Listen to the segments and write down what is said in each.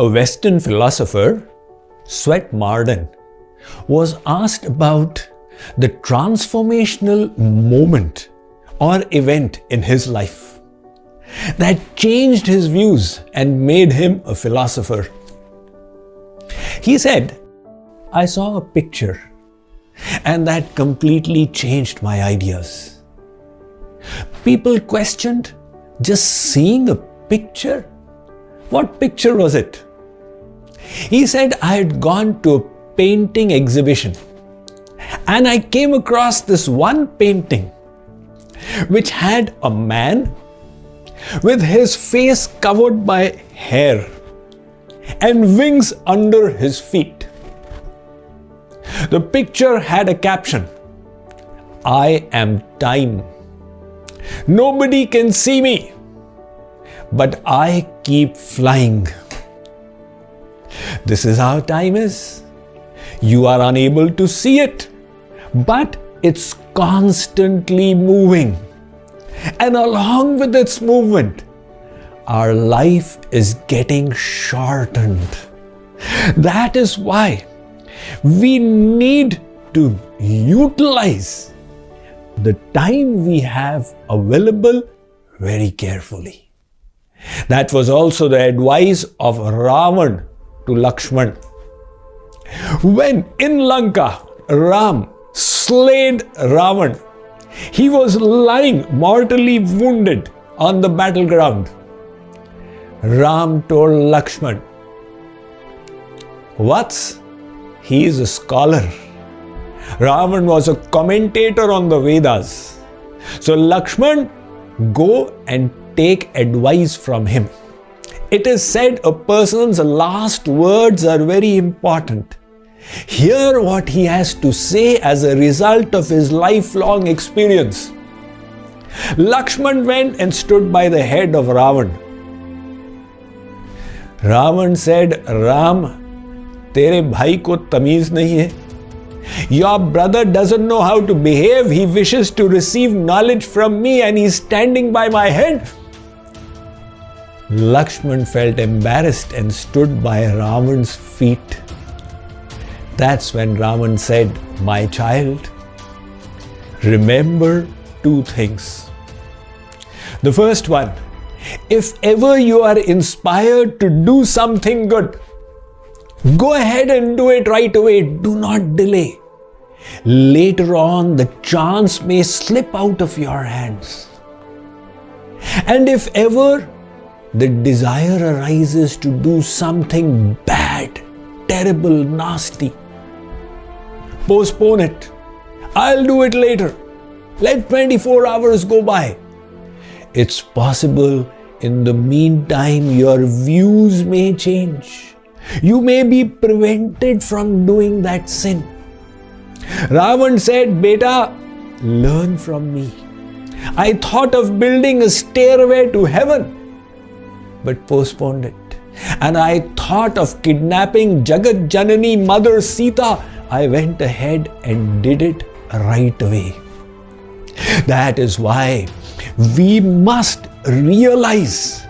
A Western philosopher, Swett Marden, was asked about the transformational moment or event in his life that changed his views and made him a philosopher. He said, I saw a picture and that completely changed my ideas. People questioned just seeing a picture. What picture was it? He said, I had gone to a painting exhibition and I came across this one painting which had a man with his face covered by hair and wings under his feet. The picture had a caption I am time. Nobody can see me, but I keep flying. This is how time is. You are unable to see it, but it's constantly moving. And along with its movement, our life is getting shortened. That is why we need to utilize the time we have available very carefully. That was also the advice of Ravan to Lakshman. When in Lanka, Ram slayed Ravan, he was lying mortally wounded on the battleground. Ram told Lakshman, What's he is a scholar. Ravan was a commentator on the Vedas. So Lakshman, go and take advice from him. It is said a person's last words are very important. Hear what he has to say as a result of his lifelong experience. Lakshman went and stood by the head of Ravan. Ravan said, Ram, तेरे भाई को तमीज नहीं है Your brother doesn't know how to behave. He wishes to receive knowledge from me and he's standing by my head. Lakshman felt embarrassed and stood by Ravan's feet. That's when Ravan said, My child, remember two things. The first one, if ever you are inspired to do something good, Go ahead and do it right away. Do not delay. Later on, the chance may slip out of your hands. And if ever the desire arises to do something bad, terrible, nasty, postpone it. I'll do it later. Let 24 hours go by. It's possible in the meantime your views may change you may be prevented from doing that sin. Ravan said, Beta, learn from me. I thought of building a stairway to heaven, but postponed it. And I thought of kidnapping Jagat Janani Mother Sita. I went ahead and did it right away. That is why we must realize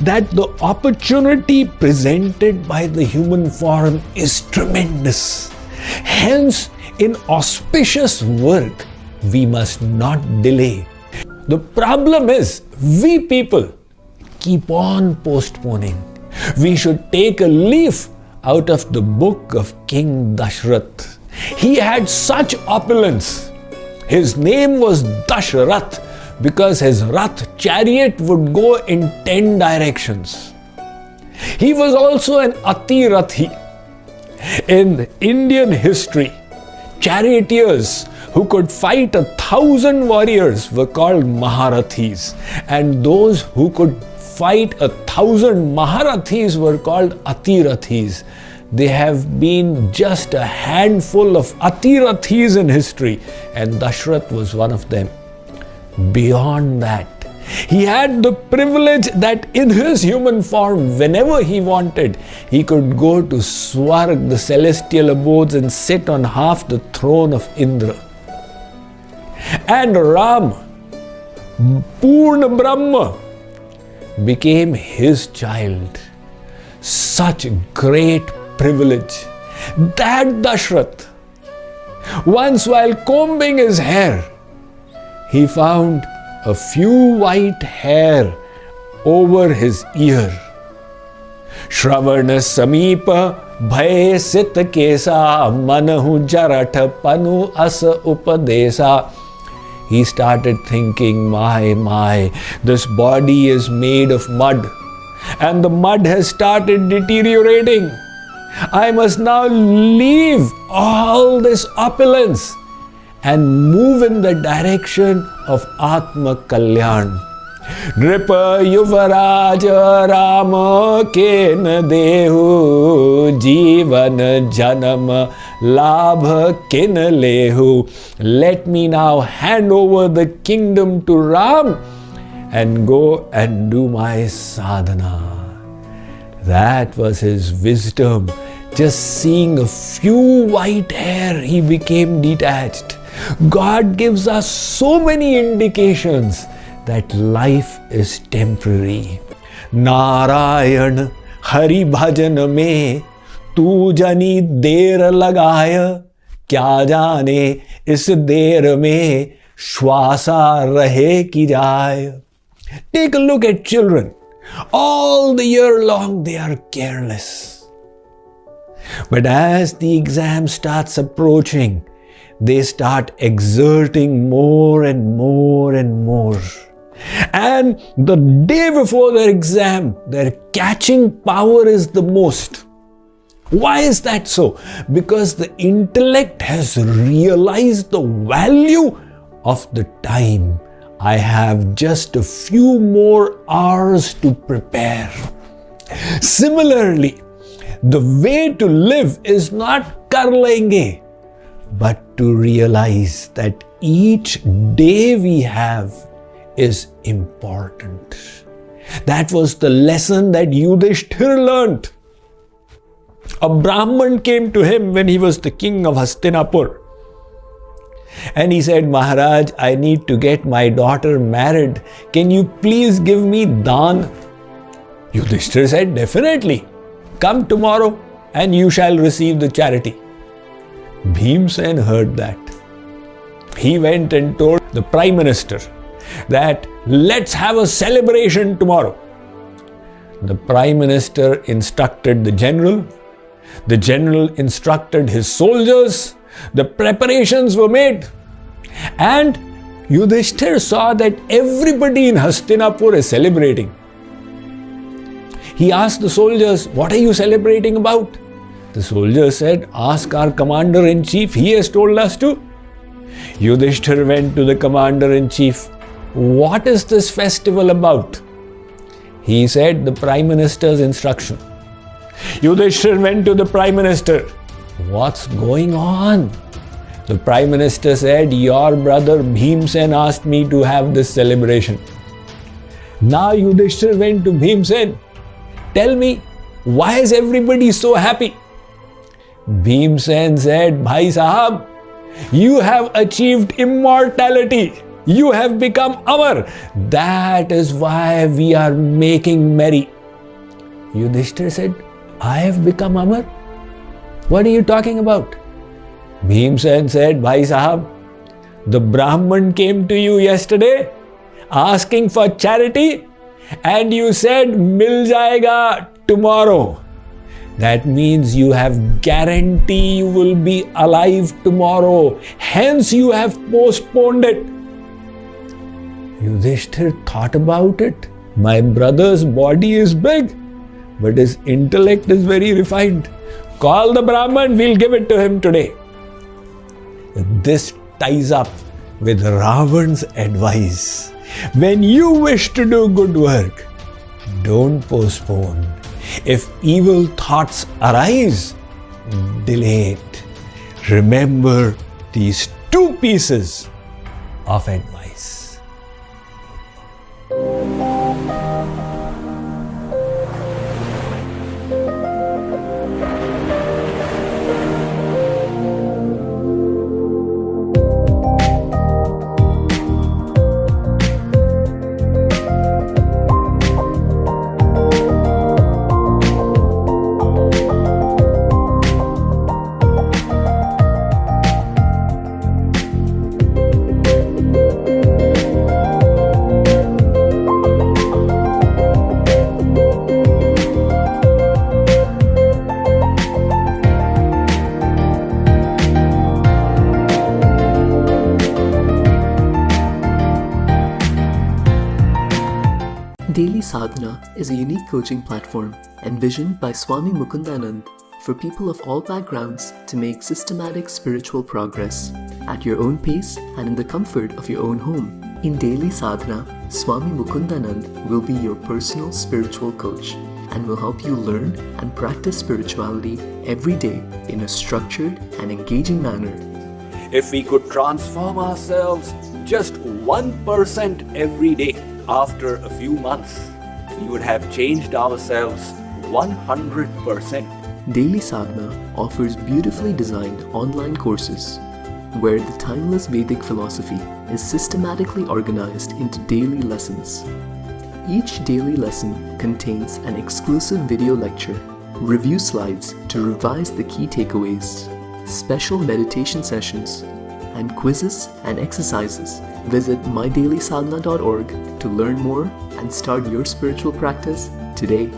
that the opportunity presented by the human form is tremendous. Hence, in auspicious work, we must not delay. The problem is, we people keep on postponing. We should take a leaf out of the book of King Dashrath. He had such opulence. His name was Dashrath because his Rath chariot would go in 10 directions. He was also an Atirathi. In Indian history, charioteers who could fight a thousand warriors were called Maharathis, and those who could fight a thousand Maharathis were called Atirathis. They have been just a handful of Atirathis in history, and Dashrath was one of them beyond that. He had the privilege that in his human form, whenever he wanted, he could go to Swarg, the celestial abodes, and sit on half the throne of Indra. And Ram, Purna Brahma, became his child. such great privilege that Dashrath, once while combing his hair, he found a few white hair over his ear. Shravana Samipa भय सित केसा मनहु जरठ पनु as upadesa he started thinking my my this body is made of mud and the mud has started deteriorating. I must now leave all this opulence and move in the direction of atma kalyan नृप युवराज राम के न देहु जीवन जन्म लाभ किन लेहु let me now hand over the kingdom to ram and go and do my sadhana that was his wisdom just seeing a few white hair he became detached god gives us so many indications that life is temporary Narayan Hari भजन में तू जनी देर लगाय। क्या जाने इस देर में श्वासा रहे की जाए take a look at children all the year long they are careless but as the exam start approaching they start exerting more and more and more And the day before their exam, their catching power is the most. Why is that so? Because the intellect has realized the value of the time. I have just a few more hours to prepare. Similarly, the way to live is not kar lenge, but to realize that each day we have is important. That was the lesson that Yudhishthir learnt. A Brahman came to him when he was the king of Hastinapur. And he said, Maharaj, I need to get my daughter married. Can you please give me dan? Yudhishthir said, Definitely. Come tomorrow and you shall receive the charity. Bhimsen heard that. He went and told the prime minister that let's have a celebration tomorrow. The Prime Minister instructed the general, the general instructed his soldiers, the preparations were made, and Yudhishthir saw that everybody in Hastinapur is celebrating. He asked the soldiers, What are you celebrating about? The soldiers said, Ask our commander in chief, he has told us to. Yudhishthir went to the commander in chief what is this festival about? He said, The Prime Minister's instruction. Yudhishthir went to the Prime Minister. What's going on? The Prime Minister said, Your brother Bhimsen asked me to have this celebration. Now Yudhishthir went to Bhimsen. Tell me, why is everybody so happy? Bhimsen said, Bhai Sahab, you have achieved immortality. You have become Amar. That is why we are making merry. Yudhishthir said, I have become Amar? What are you talking about? Bhimsen said, Bhai Sahab, the Brahman came to you yesterday asking for charity and you said, Mil jayega tomorrow. That means you have guarantee you will be alive tomorrow. Hence you have postponed it. Yudhishthir thought about it. My brother's body is big, but his intellect is very refined. Call the Brahman, we'll give it to him today. This ties up with Ravan's advice. When you wish to do good work, don't postpone. If evil thoughts arise, delay it. Remember these two pieces of advice. Daily Sadhana is a unique coaching platform envisioned by Swami Mukundanand for people of all backgrounds to make systematic spiritual progress at your own pace and in the comfort of your own home. In Daily Sadhana, Swami Mukundanand will be your personal spiritual coach and will help you learn and practice spirituality every day in a structured and engaging manner. If we could transform ourselves just 1% every day after a few months, we would have changed ourselves 100%. Daily Sadhana offers beautifully designed online courses where the timeless Vedic philosophy is systematically organized into daily lessons. Each daily lesson contains an exclusive video lecture, review slides to revise the key takeaways, special meditation sessions, and quizzes and exercises. Visit mydailysadhana.org to learn more and start your spiritual practice today.